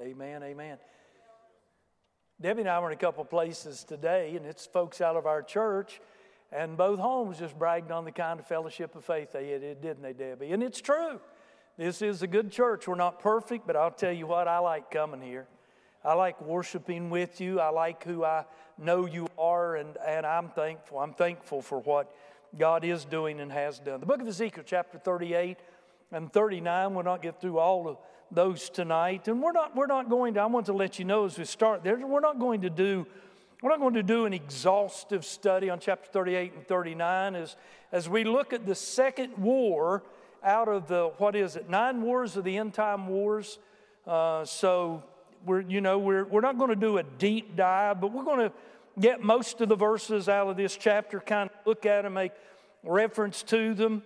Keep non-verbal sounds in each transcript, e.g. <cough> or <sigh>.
Amen, amen. Debbie and I were in a couple places today, and it's folks out of our church, and both homes just bragged on the kind of fellowship of faith they had, didn't they, Debbie? And it's true. This is a good church. We're not perfect, but I'll tell you what, I like coming here. I like worshiping with you. I like who I know you are, and, and I'm thankful. I'm thankful for what God is doing and has done. The book of Ezekiel, chapter 38 and 39, we'll not get through all of those tonight. And we're not, we're not going to, I want to let you know as we start there, we're not going to do we're not going to do an exhaustive study on chapter 38 and 39 as, as we look at the second war out of the, what is it, nine wars of the end time wars. Uh, so we're, you know, we're, we're not going to do a deep dive, but we're going to get most of the verses out of this chapter, kind of look at them, make reference to them.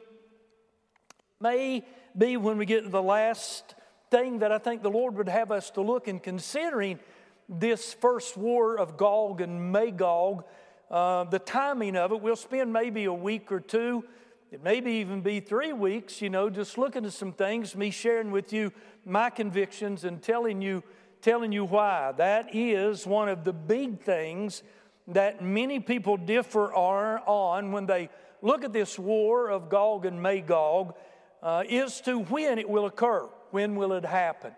May be when we get to the last thing that I think the Lord would have us to look in considering this first war of Gog and Magog, uh, the timing of it. We'll spend maybe a week or two it may even be three weeks, you know, just looking at some things, me sharing with you my convictions and telling you, telling you why. That is one of the big things that many people differ on when they look at this war of Gog and Magog uh, is to when it will occur. When will it happen?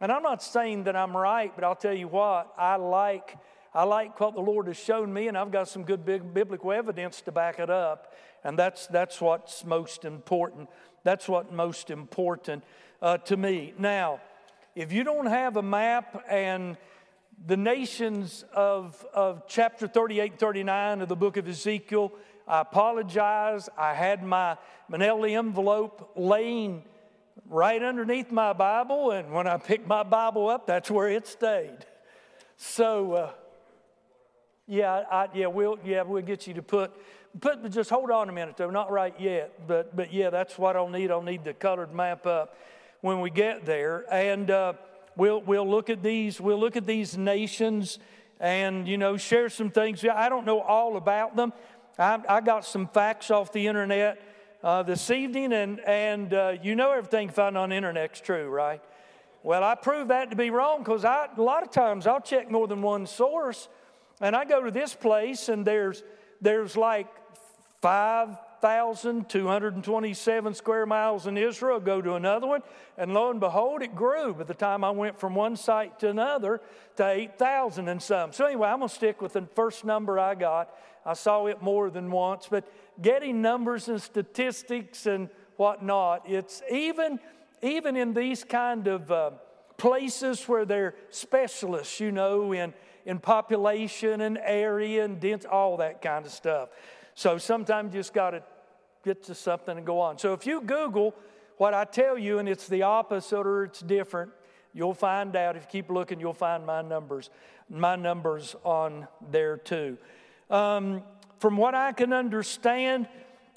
And I'm not saying that I'm right, but I'll tell you what, I like, I like what the Lord has shown me, and I've got some good biblical evidence to back it up. And that's, that's what's most important. That's what most important uh, to me. Now, if you don't have a map and the nations of, of chapter 38 39 of the book of Ezekiel, I apologize. I had my manila envelope laying right underneath my Bible, and when I picked my Bible up, that's where it stayed. So, uh, yeah, I, yeah, we'll yeah we'll get you to put put, just hold on a minute, though, not right yet. But, but yeah, that's what I'll need. I'll need the colored map up when we get there. And uh, we'll, we'll look at these, we'll look at these nations and, you know, share some things. I don't know all about them. I, I got some facts off the internet uh, this evening, and, and uh, you know everything found on the internet's true, right? Well, I prove that to be wrong because a lot of times I'll check more than one source, and I go to this place and there's there's like 5,227 square miles in Israel, go to another one, and lo and behold, it grew. By the time I went from one site to another to 8,000 and some. So, anyway, I'm going to stick with the first number I got. I saw it more than once, but getting numbers and statistics and whatnot, it's even, even in these kind of uh, places where they're specialists, you know, in, in population and area and dense, all that kind of stuff. So sometimes you just got to get to something and go on. So if you Google what I tell you and it's the opposite or it's different, you'll find out. If you keep looking, you'll find my numbers, my numbers on there too. Um, from what I can understand,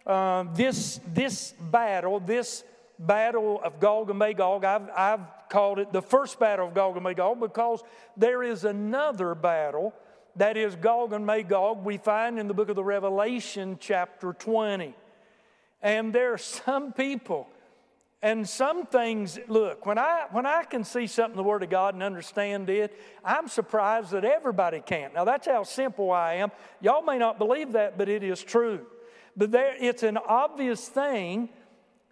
uh, this, this battle, this battle of Gog and Magog, I've, I've called it the first battle of Gog and Magog because there is another battle that is Gog and Magog, we find in the book of the Revelation, chapter 20. And there are some people and some things, look, when I, when I can see something in the Word of God and understand it, I'm surprised that everybody can't. Now, that's how simple I am. Y'all may not believe that, but it is true. But there, it's an obvious thing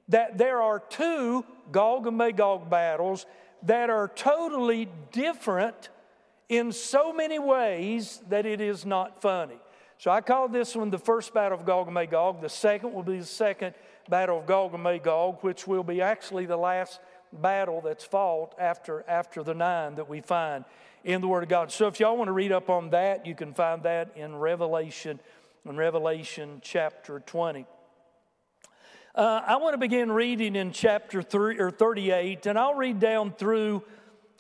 that there are two Gog and Magog battles that are totally different in so many ways that it is not funny. So I call this one the first battle of Gog and Magog. The second will be the second battle of Gog and Magog, which will be actually the last battle that's fought after, after the nine that we find in the Word of God. So if y'all want to read up on that, you can find that in Revelation, in Revelation chapter 20. Uh, I want to begin reading in chapter three or 38, and I'll read down through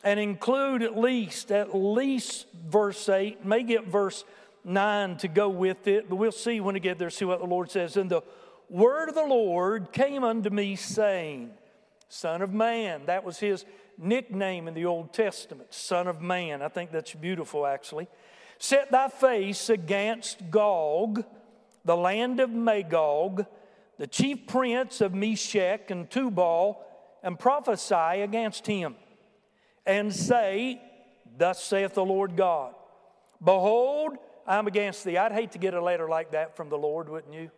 and include at least at least verse 8 may get verse 9 to go with it but we'll see when we get there see what the lord says and the word of the lord came unto me saying son of man that was his nickname in the old testament son of man i think that's beautiful actually set thy face against gog the land of magog the chief prince of meshech and tubal and prophesy against him and say, Thus saith the Lord God, Behold, I'm against thee. I'd hate to get a letter like that from the Lord, wouldn't you?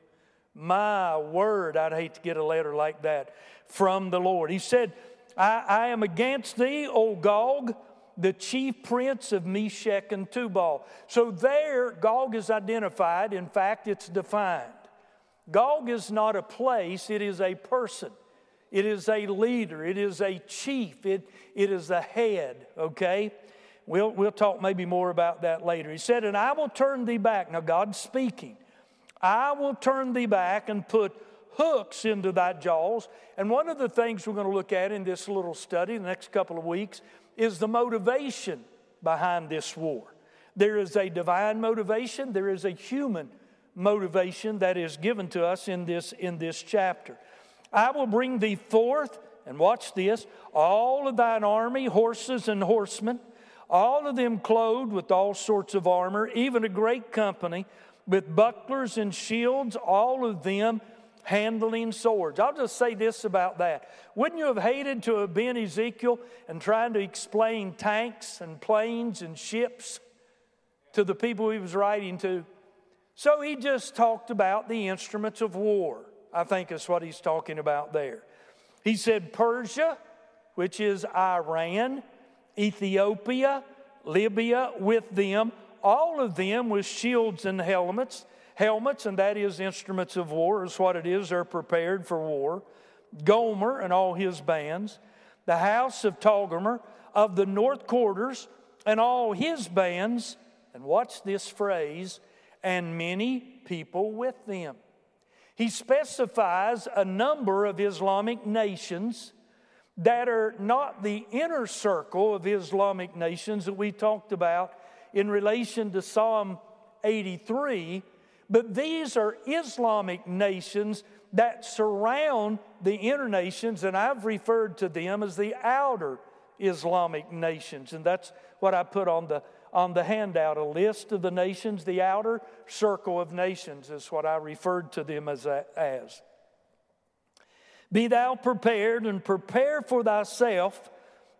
My word, I'd hate to get a letter like that from the Lord. He said, I, I am against thee, O Gog, the chief prince of Meshech and Tubal. So there, Gog is identified. In fact, it's defined. Gog is not a place, it is a person. It is a leader. It is a chief. It, it is a head, okay? We'll, we'll talk maybe more about that later. He said, And I will turn thee back. Now, God's speaking. I will turn thee back and put hooks into thy jaws. And one of the things we're going to look at in this little study in the next couple of weeks is the motivation behind this war. There is a divine motivation, there is a human motivation that is given to us in this, in this chapter. I will bring thee forth, and watch this, all of thine army, horses and horsemen, all of them clothed with all sorts of armor, even a great company with bucklers and shields, all of them handling swords. I'll just say this about that. Wouldn't you have hated to have been Ezekiel and trying to explain tanks and planes and ships to the people he was writing to? So he just talked about the instruments of war, I think is what he's talking about there. He said Persia, which is Iran, Ethiopia, Libya with them, all of them with shields and helmets helmets, and that is instruments of war, is what it is. They're prepared for war. Gomer and all his bands, the house of Togarmah, of the north quarters, and all his bands, and watch this phrase, and many people with them. He specifies a number of Islamic nations that are not the inner circle of Islamic nations that we talked about in relation to Psalm 83, but these are Islamic nations that surround the inner nations, and I've referred to them as the outer Islamic nations. And that's what I put on the, on the handout a list of the nations, the outer circle of nations is what I referred to them as. Uh, as. Be thou prepared and prepare for thyself,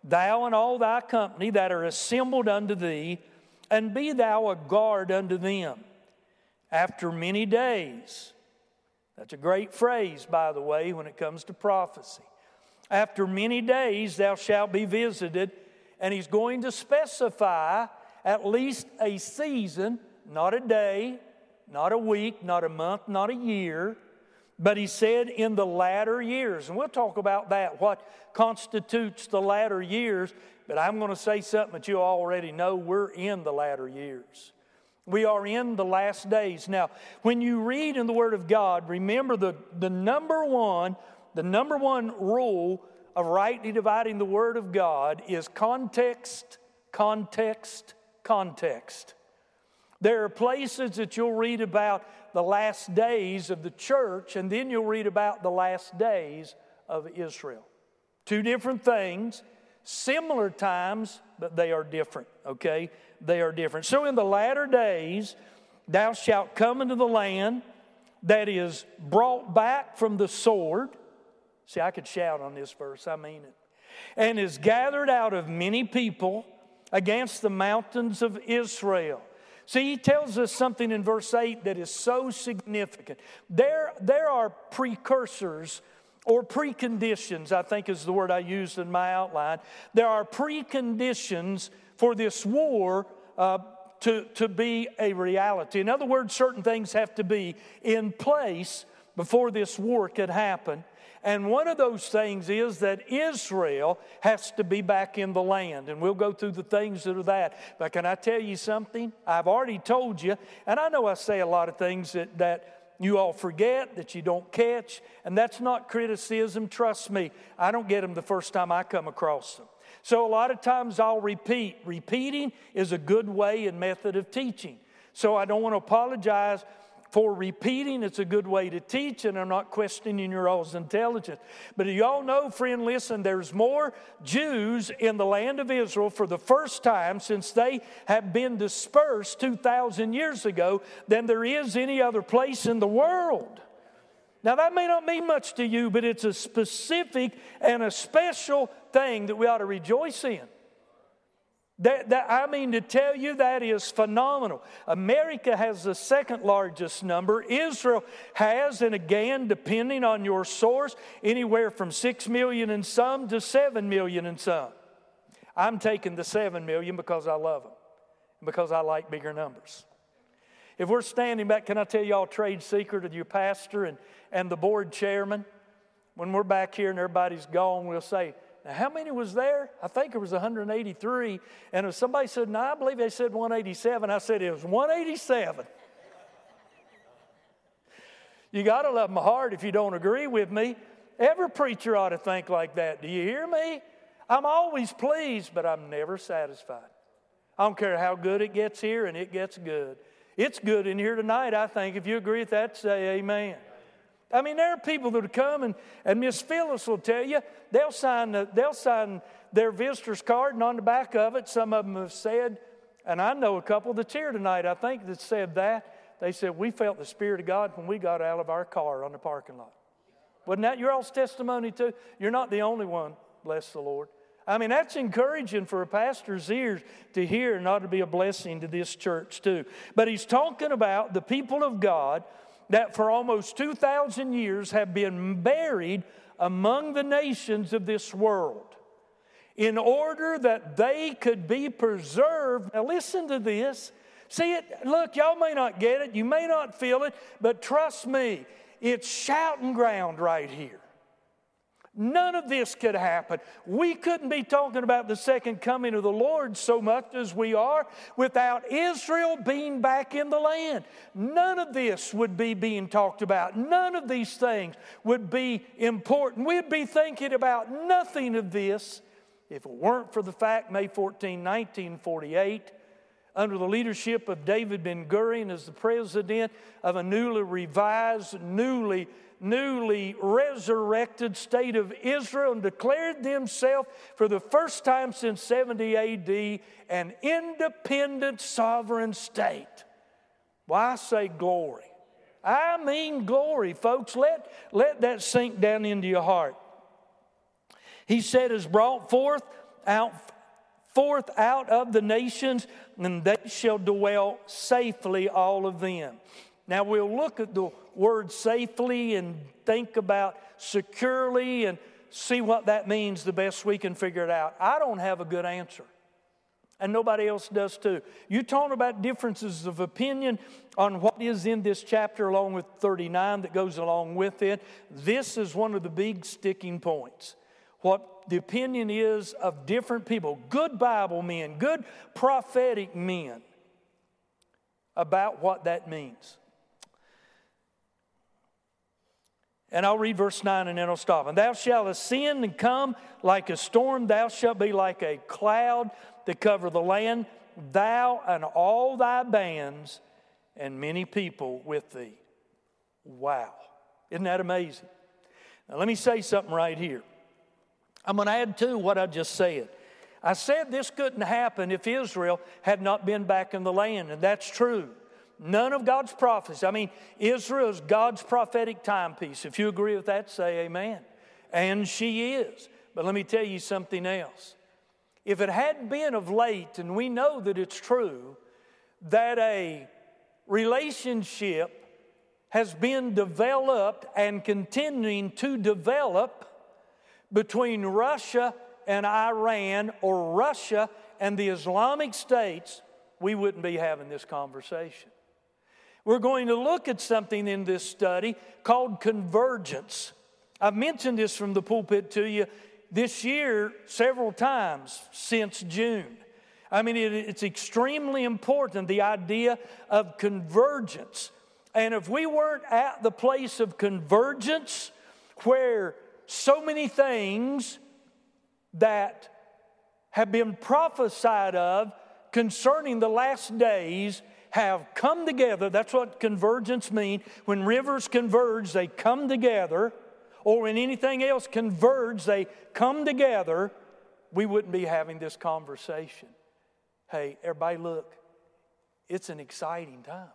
thou and all thy company that are assembled unto thee, and be thou a guard unto them after many days. That's a great phrase, by the way, when it comes to prophecy. After many days thou shalt be visited, and he's going to specify at least a season, not a day, not a week, not a month, not a year, but he said in the latter years. And we'll talk about that, what constitutes the latter years. But I'm going to say something that you already know we're in the latter years. We are in the last days. Now, when you read in the Word of God, remember the, the number one, the number one rule of rightly dividing the Word of God is context, context, context. There are places that you'll read about the last days of the church, and then you'll read about the last days of Israel. Two different things, similar times, but they are different, okay? they are different. So in the latter days, thou shalt come into the land that is brought back from the sword. See, I could shout on this verse, I mean it. And is gathered out of many people against the mountains of Israel. See, he tells us something in verse 8 that is so significant. There, there are precursors or preconditions, I think is the word I used in my outline. There are preconditions for this war uh, to, to be a reality. In other words, certain things have to be in place before this war could happen. And one of those things is that Israel has to be back in the land. And we'll go through the things that are that. But can I tell you something? I've already told you, and I know I say a lot of things that, that you all forget, that you don't catch, and that's not criticism. Trust me, I don't get them the first time I come across them. So a lot of times I'll repeat. Repeating is a good way and method of teaching. So I don't want to apologize for repeating. It's a good way to teach, and I'm not questioning your all's intelligence. But you all know, friend, listen, there's more Jews in the land of Israel for the first time since they have been dispersed 2,000 years ago than there is any other place in the world. Now, that may not mean much to you, but it's a specific and a special thing that we ought to rejoice in. That, that, I mean, to tell you, that is phenomenal. America has the second largest number. Israel has, and again, depending on your source, anywhere from 6 million and some to 7 million and some. I'm taking the 7 million because I love them, because I like bigger numbers. If we're standing back, can I tell y'all trade secret of your pastor and, and the board chairman? When we're back here and everybody's gone, we'll say, now, how many was there? I think it was 183. And if somebody said, no, I believe they said 187, I said it was 187. you got to love my heart if you don't agree with me. Every preacher ought to think like that. Do you hear me? I'm always pleased, but I'm never satisfied. I don't care how good it gets here, and it gets good. It's good in here tonight, I think. If you agree with that, say amen. I mean, there are people that will come, and, and Miss Phyllis will tell you, they'll sign, the, they'll sign their visitor's card, and on the back of it, some of them have said, and I know a couple that's here tonight, I think, that said that. They said, We felt the Spirit of God when we got out of our car on the parking lot. Wasn't that your all's testimony, too? You're not the only one, bless the Lord. I mean, that's encouraging for a pastor's ears to hear and ought to be a blessing to this church, too. But he's talking about the people of God that for almost 2,000 years have been buried among the nations of this world in order that they could be preserved. Now, listen to this. See it? Look, y'all may not get it, you may not feel it, but trust me, it's shouting ground right here. None of this could happen. We couldn't be talking about the second coming of the Lord so much as we are without Israel being back in the land. None of this would be being talked about. None of these things would be important. We'd be thinking about nothing of this if it weren't for the fact, May 14, 1948, under the leadership of David Ben Gurion as the president of a newly revised, newly newly resurrected state of Israel and declared themselves for the first time since 70 AD an independent sovereign state. Why say glory? I mean glory, folks. Let, let that sink down into your heart. He said, is brought forth out forth out of the nations, and they shall dwell safely, all of them. Now we'll look at the word safely and think about securely and see what that means the best we can figure it out. I don't have a good answer. And nobody else does too. You talk about differences of opinion on what is in this chapter, along with 39 that goes along with it. This is one of the big sticking points. What the opinion is of different people, good Bible men, good prophetic men, about what that means. And I'll read verse 9 and then I'll stop. And thou shalt ascend and come like a storm, thou shalt be like a cloud to cover the land, thou and all thy bands, and many people with thee. Wow. Isn't that amazing? Now, let me say something right here. I'm going to add to what I just said. I said this couldn't happen if Israel had not been back in the land, and that's true. None of God's prophets. I mean, Israel is God's prophetic timepiece. If you agree with that, say amen. And she is. But let me tell you something else. If it hadn't been of late, and we know that it's true, that a relationship has been developed and continuing to develop between Russia and Iran or Russia and the Islamic states, we wouldn't be having this conversation. We're going to look at something in this study called convergence. I've mentioned this from the pulpit to you this year several times since June. I mean, it, it's extremely important the idea of convergence. And if we weren't at the place of convergence where so many things that have been prophesied of concerning the last days have come together. That's what convergence means. When rivers converge, they come together. Or when anything else converge, they come together. We wouldn't be having this conversation. Hey, everybody, look, it's an exciting time.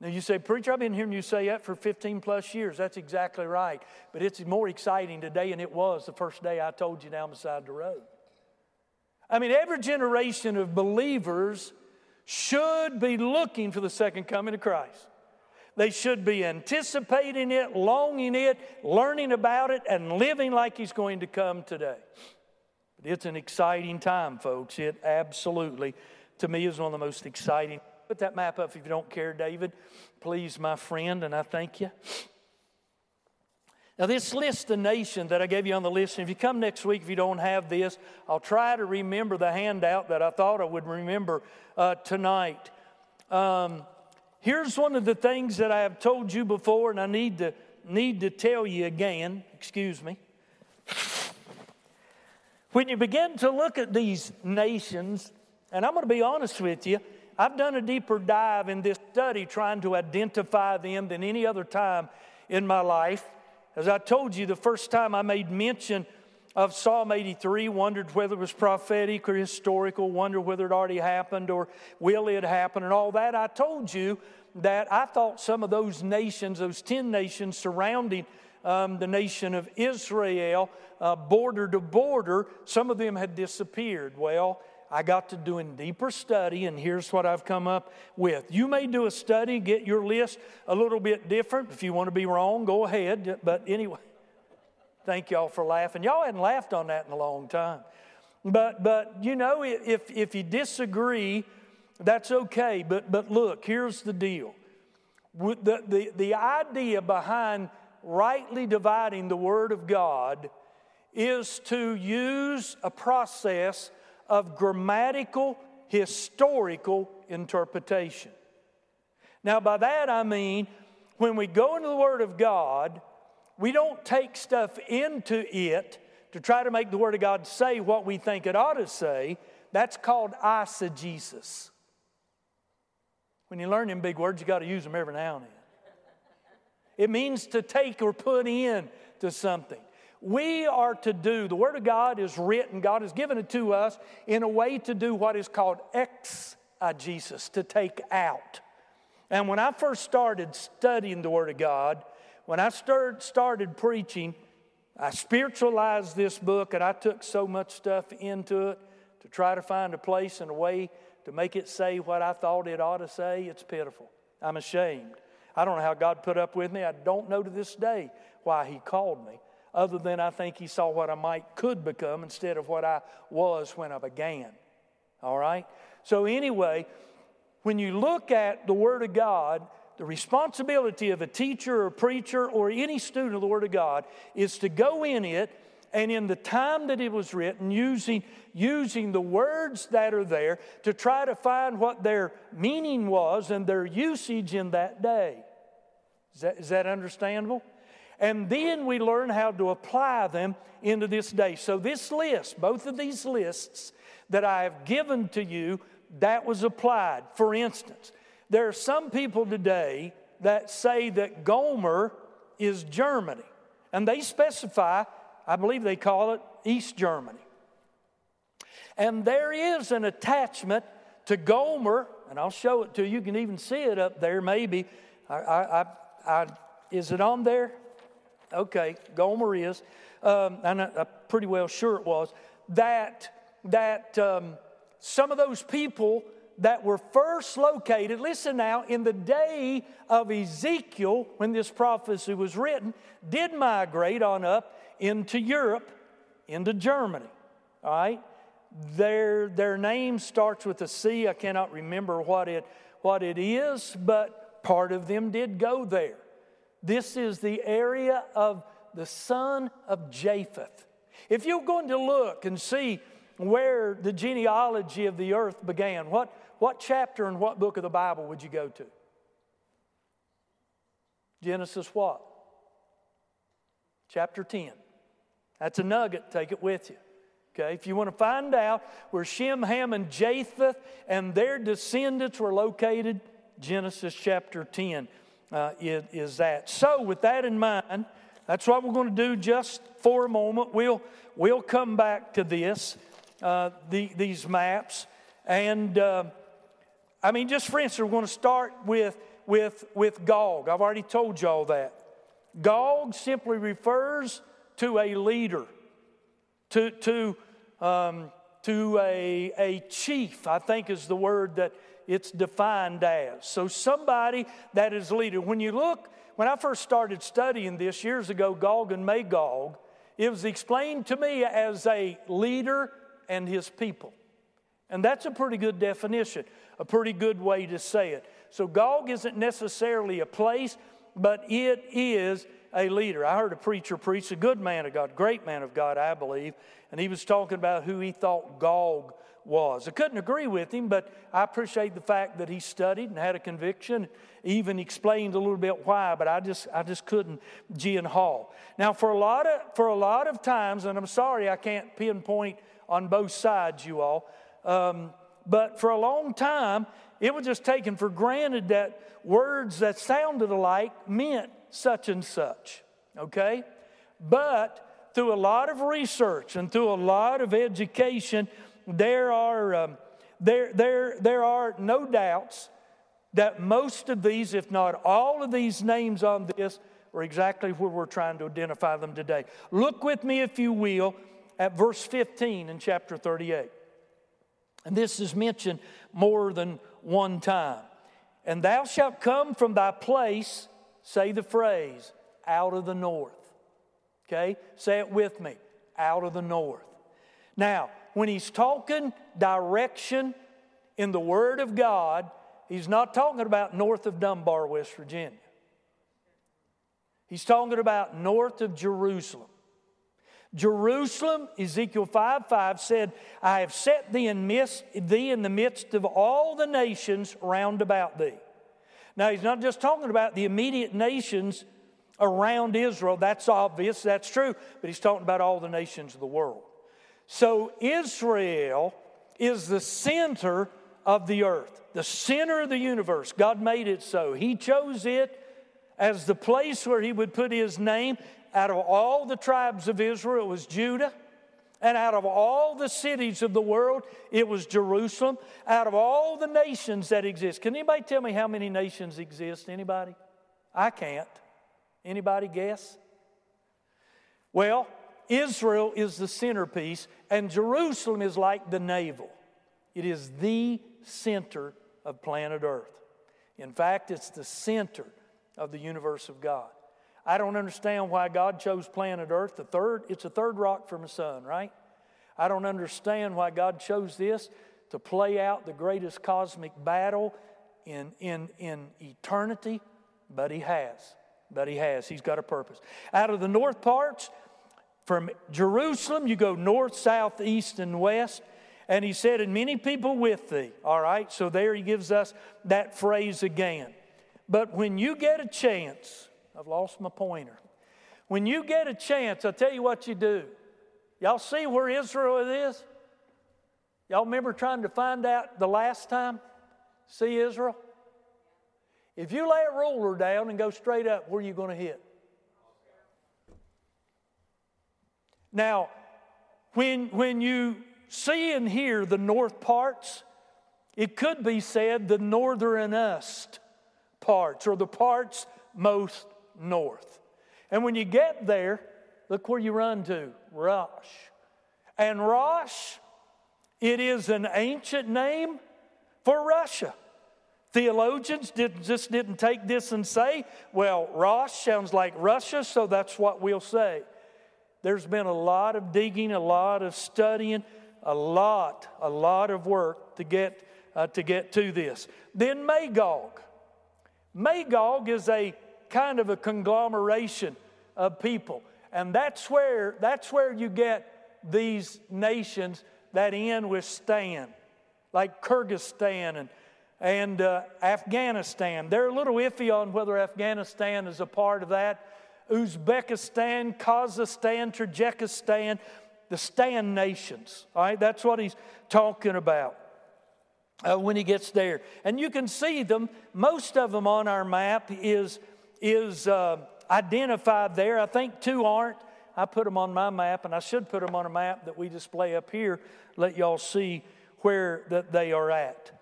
Now you say, Preacher, I've been hearing you say that for 15 plus years. That's exactly right. But it's more exciting today than it was the first day I told you down beside the road. I mean, every generation of believers should be looking for the second coming of Christ. They should be anticipating it, longing it, learning about it, and living like He's going to come today. But it's an exciting time, folks. It absolutely, to me, is one of the most exciting. Put that map up if you don't care, David. Please, my friend, and I thank you. Now, this list of nations that I gave you on the list, and if you come next week, if you don't have this, I'll try to remember the handout that I thought I would remember uh, tonight. Um, here's one of the things that I have told you before, and I need to, need to tell you again. Excuse me. When you begin to look at these nations, and I'm going to be honest with you, I've done a deeper dive in this study trying to identify them than any other time in my life. As I told you, the first time I made mention of Psalm 83, wondered whether it was prophetic or historical, wondered whether it already happened or will it happen and all that. I told you that I thought some of those nations, those 10 nations surrounding um, the nation of Israel, uh, border to border, some of them had disappeared. Well, I got to doing deeper study, and here's what I've come up with. You may do a study, get your list a little bit different. If you want to be wrong, go ahead. But anyway, thank y'all for laughing. Y'all hadn't laughed on that in a long time. But, but you know, if, if you disagree, that's okay. But, but look, here's the deal the, the, the idea behind rightly dividing the Word of God is to use a process of grammatical, historical interpretation. Now, by that I mean when we go into the Word of God, we don't take stuff into it to try to make the Word of God say what we think it ought to say. That's called eisegesis. When you learn them big words, you got to use them every now and then. It means to take or put in to something. We are to do, the Word of God is written, God has given it to us in a way to do what is called exegesis, to take out. And when I first started studying the Word of God, when I started, started preaching, I spiritualized this book and I took so much stuff into it to try to find a place and a way to make it say what I thought it ought to say. It's pitiful. I'm ashamed. I don't know how God put up with me. I don't know to this day why He called me other than I think he saw what I might could become instead of what I was when I began. All right? So, anyway, when you look at the Word of God, the responsibility of a teacher or preacher or any student of the Word of God is to go in it and in the time that it was written, using, using the words that are there to try to find what their meaning was and their usage in that day. Is that, is that understandable? And then we learn how to apply them into this day. So, this list, both of these lists that I have given to you, that was applied. For instance, there are some people today that say that Gomer is Germany, and they specify, I believe they call it East Germany. And there is an attachment to Gomer, and I'll show it to you. You can even see it up there, maybe. I, I, I, is it on there? Okay, Gomer is, um, and I, am pretty well sure it was, that, that um, some of those people that were first located, listen now, in the day of Ezekiel, when this prophecy was written, did migrate on up into Europe, into Germany. All right? Their, their name starts with a C. I cannot remember what it, what it is, but part of them did go there. This is the area of the son of Japheth. If you're going to look and see where the genealogy of the earth began, what, what chapter and what book of the Bible would you go to? Genesis what? Chapter 10. That's a nugget, take it with you. Okay, if you want to find out where Shem, Ham, and Japheth and their descendants were located, Genesis chapter 10 uh, is, is that. So, with that in mind, that's what we're going to do just for a moment. We'll, we'll come back to this, uh, the, these maps. And uh, I mean, just for instance, we're going to start with, with, with Gog. I've already told you all that. Gog simply refers to a leader, to, to, um, to a, a chief, I think is the word that it's defined as. So somebody that is leader. When you look, when I first started studying this years ago, Gog and Magog, it was explained to me as a leader and his people. And that's a pretty good definition, a pretty good way to say it. So Gog isn't necessarily a place, but it is a leader. I heard a preacher preach, a good man of God, great man of God, I believe, and he was talking about who he thought Gog was. I couldn't agree with him, but I appreciate the fact that he studied and had a conviction, even explained a little bit why, but I just I just couldn't G and haul. Now for a lot of for a lot of times, and I'm sorry I can't pinpoint on both sides, you all, um, but for a long time, it was just taken for granted that words that sounded alike meant such and such. Okay? But through a lot of research and through a lot of education, there are, um, there, there, there are no doubts that most of these, if not all of these names on this, are exactly where we're trying to identify them today. Look with me, if you will, at verse 15 in chapter 38. And this is mentioned more than one time. And thou shalt come from thy place, say the phrase, out of the north. Okay? Say it with me, out of the north. Now, when he's talking direction in the Word of God, he's not talking about north of Dunbar, West Virginia. He's talking about north of Jerusalem. Jerusalem, Ezekiel 5 5 said, I have set thee in, midst, thee in the midst of all the nations round about thee. Now, he's not just talking about the immediate nations around Israel. That's obvious, that's true, but he's talking about all the nations of the world. So Israel is the center of the earth, the center of the universe. God made it so. He chose it as the place where He would put His name. Out of all the tribes of Israel, it was Judah. And out of all the cities of the world, it was Jerusalem. Out of all the nations that exist, can anybody tell me how many nations exist? Anybody? I can't. Anybody guess? Well, Israel is the centerpiece, and Jerusalem is like the navel. It is the center of planet Earth. In fact, it's the center of the universe of God. I don't understand why God chose planet Earth. The third, it's a third rock from the sun, right? I don't understand why God chose this to play out the greatest cosmic battle in, in, in eternity, but He has. But He has. He's got a purpose. Out of the north parts, from Jerusalem, you go north, south, east, and west. And he said, and many people with thee. All right, so there he gives us that phrase again. But when you get a chance, I've lost my pointer. When you get a chance, I'll tell you what you do. Y'all see where Israel is? Y'all remember trying to find out the last time? See Israel? If you lay a ruler down and go straight up, where are you going to hit? Now, when, when you see and hear the north parts, it could be said the northernest parts or the parts most north. And when you get there, look where you run to Rosh. And Rosh, it is an ancient name for Russia. Theologians did, just didn't take this and say, well, Rosh sounds like Russia, so that's what we'll say. There's been a lot of digging, a lot of studying, a lot, a lot of work to get, uh, to, get to this. Then Magog. Magog is a kind of a conglomeration of people. And that's where, that's where you get these nations that end with Stan, like Kyrgyzstan and, and uh, Afghanistan. They're a little iffy on whether Afghanistan is a part of that Uzbekistan, Kazakhstan, Tajikistan, the Stan nations. All right, that's what he's talking about. Uh, when he gets there. And you can see them, most of them on our map is, is uh, identified there. I think two aren't. I put them on my map, and I should put them on a map that we display up here, let y'all see where that they are at.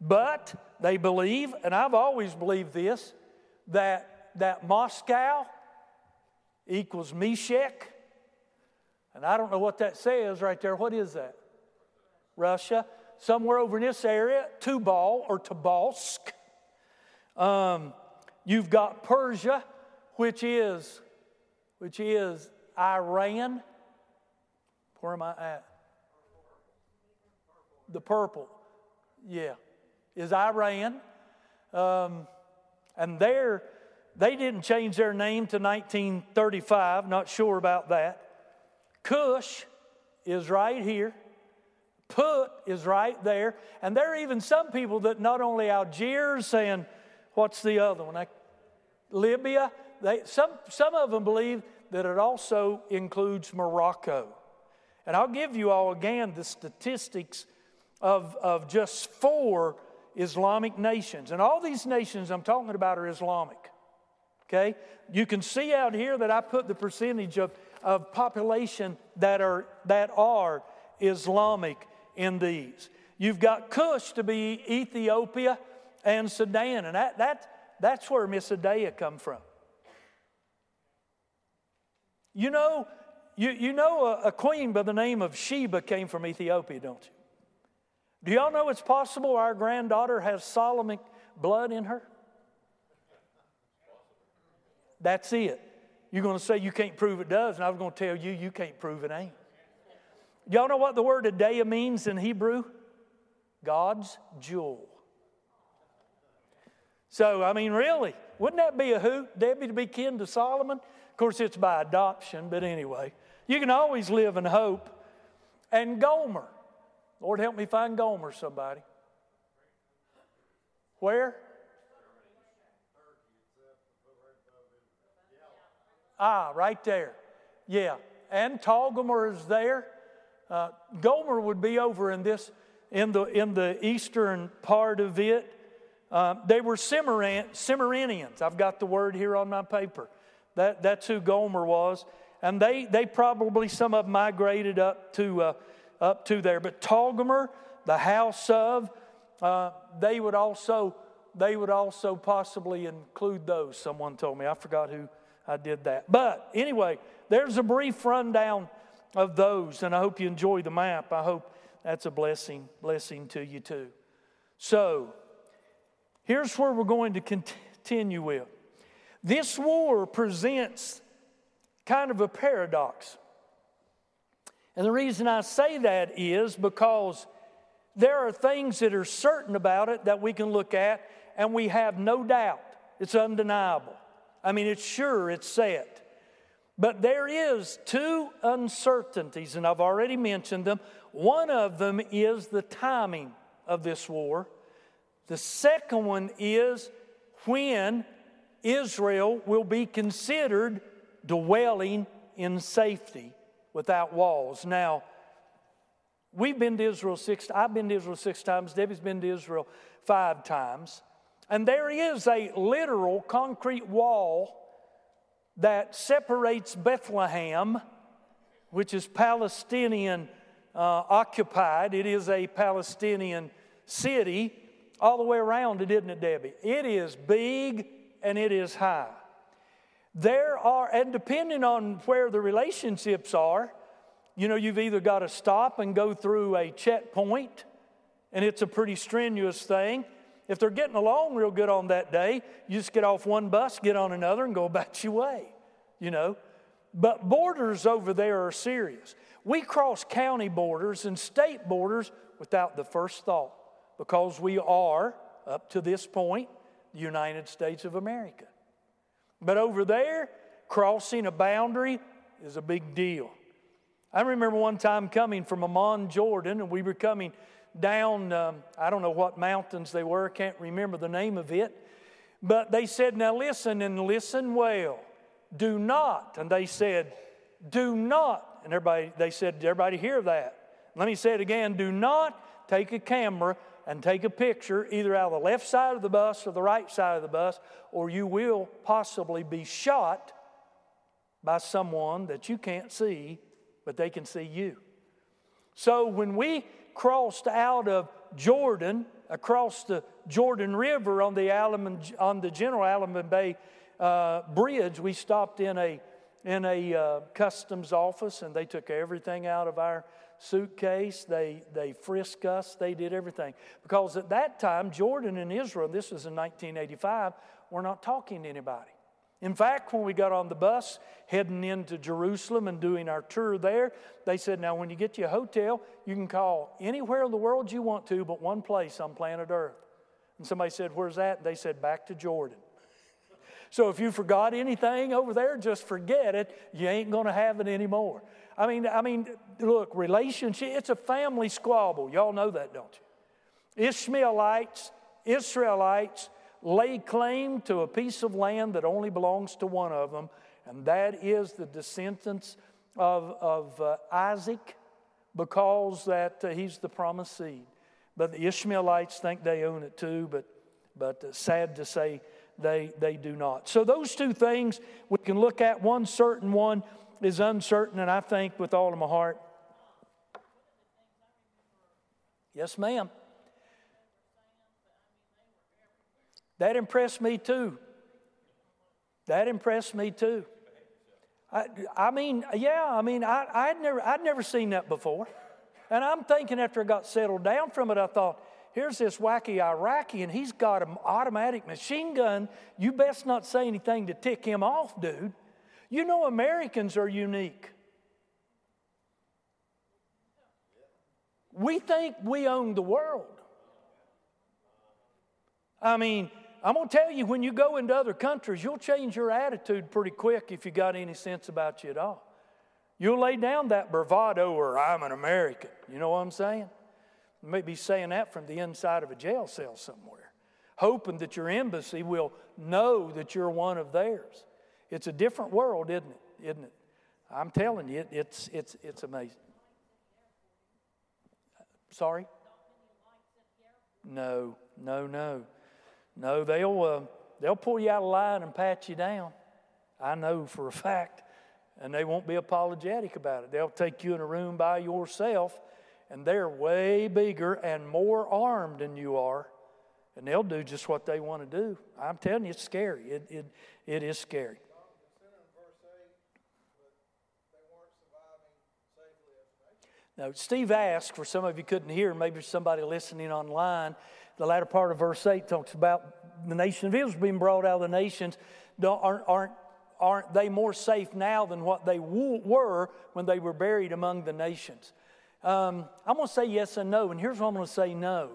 But they believe, and I've always believed this, that, that Moscow equals Meshech. And I don't know what that says right there. What is that? Russia. Somewhere over in this area, Tubal or Tobolsk. Um, you've got Persia, which is, which is Iran. Where am I at? The purple, yeah, is Iran. Um, and there, they didn't change their name to 1935, not sure about that. Cush is right here. Put is right there. And there are even some people that not only Algiers and what's the other one? Libya. They, some, some of them believe that it also includes Morocco. And I'll give you all again the statistics of, of just four Islamic nations. And all these nations I'm talking about are Islamic. Okay? You can see out here that I put the percentage of, of population that are, that are Islamic in these. You've got Cush to be Ethiopia and Sudan, and that, that, that's where Miss Adaya come from. You know, you, you know a, a queen by the name of Sheba came from Ethiopia, don't you? Do y'all know it's possible our granddaughter has Solomonic blood in her? That's it. You're going to say you can't prove it does, and I was going to tell you you can't prove it ain't. Y'all know what the word Adaya means in Hebrew? God's jewel. So, I mean, really, wouldn't that be a hoot, Debbie, to be kin to Solomon? Of course, it's by adoption, but anyway, you can always live in hope. And Gomer. Lord, help me find Gomer, somebody. Where? Ah, right there. Yeah. And Gomer is there. Uh, Gomer would be over in this, in the, in the eastern part of it. Uh, they were Cimmerian, Cimmerians. I've got the word here on my paper. That, that's who Gomer was. And they, they probably, some of them migrated up to, uh, up to there. But Togarmah, the house of, uh, they would also they would also possibly include those. Someone told me. I forgot who I did that. But anyway, there's a brief rundown of those, and I hope you enjoy the map. I hope that's a blessing, blessing to you too. So here's where we're going to continue with. This war presents kind of a paradox. And the reason I say that is because there are things that are certain about it that we can look at and we have no doubt. It's undeniable. I mean, it's sure, it's set. But there is two uncertainties, and I've already mentioned them. One of them is the timing of this war. The second one is when Israel will be considered dwelling in safety without walls. Now, we've been to Israel six, I've been to Israel six times, Debbie's been to Israel five times. And there is a literal concrete wall that separates Bethlehem, which is Palestinian uh, occupied. It is a Palestinian city all the way around it, isn't it, Debbie? It is big and it is high. There are, and depending on where the relationships are, you know, you've either got to stop and go through a checkpoint, and it's a pretty strenuous thing. If they're getting along real good on that day, you just get off one bus, get on another, and go <laughs> about your way, you know. But borders over there are serious. We cross county borders and state borders without the first thought because we are, up to this point, the United States of America. But over there, crossing a boundary is a big deal. I remember one time coming from Amman, Jordan, and we were coming down, um, I don't know what mountains they were, can't remember the name of it. But they said, Now listen and listen well. Do not. And they said, Do not. And everybody, they said, Everybody hear that? Let me say it again. Do not take a camera and take a picture either out of the left side of the bus or the right side of the bus, or you will possibly be shot by someone that you can't see, but they can see you. So when we crossed out of Jordan, across the Jordan River on the, Allenby, on the General Allenby Bay uh, Bridge, we stopped in a, in a uh, customs office and they took everything out of our suitcase. They, they frisk us. They did everything. Because at that time, Jordan and Israel, this was in 1985, were not talking to anybody. In fact, when we got on the bus heading into Jerusalem and doing our tour there, they said, Now, when you get to a hotel, you can call anywhere in the world you want to, but one place on planet Earth. And somebody said, Where's that? They said, Back to Jordan. <laughs> So if you forgot anything over there, just forget it. You ain't going to have it anymore. I mean, I mean, look, relationship, it's a family squabble. Y'all know that, don't you? Ishmaelites, Israelites, lay claim to a piece of land that only belongs to one of them, and that is the descendants of, of uh, Isaac because that uh, he's the promised seed. But the Ishmaelites think they own it too, but, but uh, sad to say, they, they do not. So, those two things we can look at. One certain, one is uncertain, and I think with all of my heart. Yes, ma'am. That impressed me too. That impressed me too. I, I mean, yeah, I mean, I, I'd, never, I'd never seen that before. And I'm thinking after I got settled down from it, I thought, here's this wacky Iraqi, and he's got an automatic machine gun. You best not say anything to tick him off, dude. You know, Americans are unique. We think we own the world. I mean, I'm going to tell you, when you go into other countries, you'll change your attitude pretty quick if you got any sense about you at all. You'll lay down that bravado or I'm an American. You know what I'm saying? You may be saying that from the inside of a jail cell somewhere, hoping that your embassy will know that you're one of theirs. It's a different world, isn't it? Isn't it? I'm telling you, it, it's, it's, it's amazing. Sorry? No, no, no. No, they'll, uh, they'll pull you out of line and pat you down. I know for a fact. And they won't be apologetic about it. They'll take you in a room by yourself, and they're way bigger and more armed than you are. And they'll do just what they want to do. I'm telling you, it's scary. It, it, it is scary. Now, Steve asked, for some of you couldn't hear, maybe somebody listening online, the latter part of verse 8 talks about the nation of Israel being brought out of the nations. Aren't, aren't, aren't they more safe now than what they were when they were buried among the nations? Um, I'm going to say yes and no, and here's what I'm going to say no.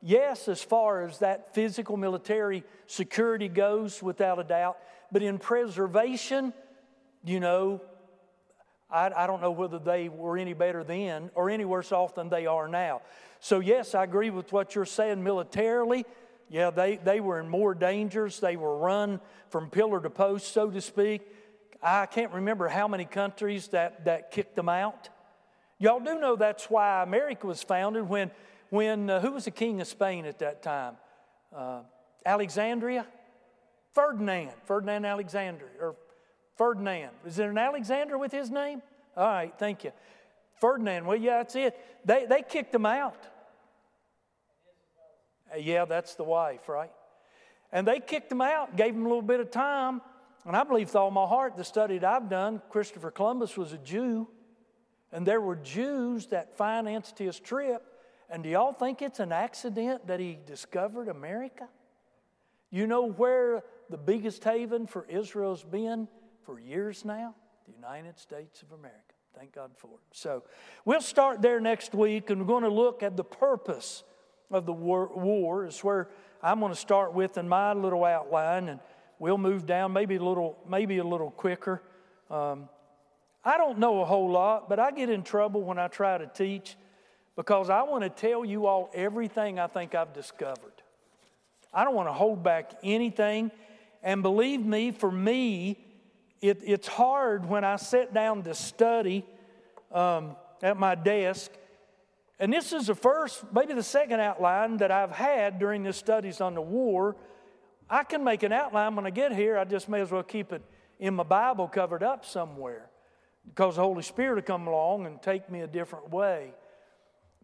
Yes, as far as that physical military security goes, without a doubt, but in preservation, you know, I, I don't know whether they were any better then or any worse off than they are now. So, yes, I agree with what you're saying militarily. Yeah, they, they were in more dangers. They were run from pillar to post, so to speak. I can't remember how many countries that, that kicked them out. Y'all do know that's why America was founded when, when uh, who was the king of Spain at that time? Uh, Alexandria? Ferdinand, Ferdinand Alexander, or Ferdinand. Is there an Alexander with his name? All right, thank you. Ferdinand, well, yeah, that's it. They, they kicked him out. Yeah, that's the wife, right? And they kicked him out, gave him a little bit of time. And I believe with all my heart, the study that I've done, Christopher Columbus was a Jew. And there were Jews that financed his trip. And do y'all think it's an accident that he discovered America? You know where the biggest haven for Israel's been? For years now? The United States of America. Thank God for it. So we'll start there next week, and we're going to look at the purpose of the war, war is where I'm going to start with in my little outline, and we'll move down maybe a little, maybe a little quicker. Um, I don't know a whole lot, but I get in trouble when I try to teach because I want to tell you all everything I think I've discovered. I don't want to hold back anything. And believe me, for me, it, it's hard when I sit down to study um, at my desk. And this is the first, maybe the second outline that I've had during the studies on the war. I can make an outline when I get here. I just may as well keep it in my Bible covered up somewhere because the Holy Spirit will come along and take me a different way.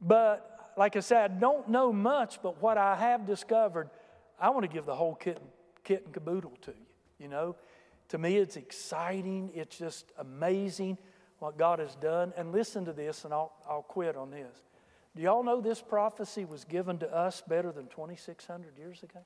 But like I said, I don't know much, but what I have discovered, I want to give the whole kit, kit and caboodle to you. You know, to me, it's exciting. It's just amazing what God has done. And listen to this, and I'll, I'll quit on this. Do y'all know this prophecy was given to us better than 2,600 years ago?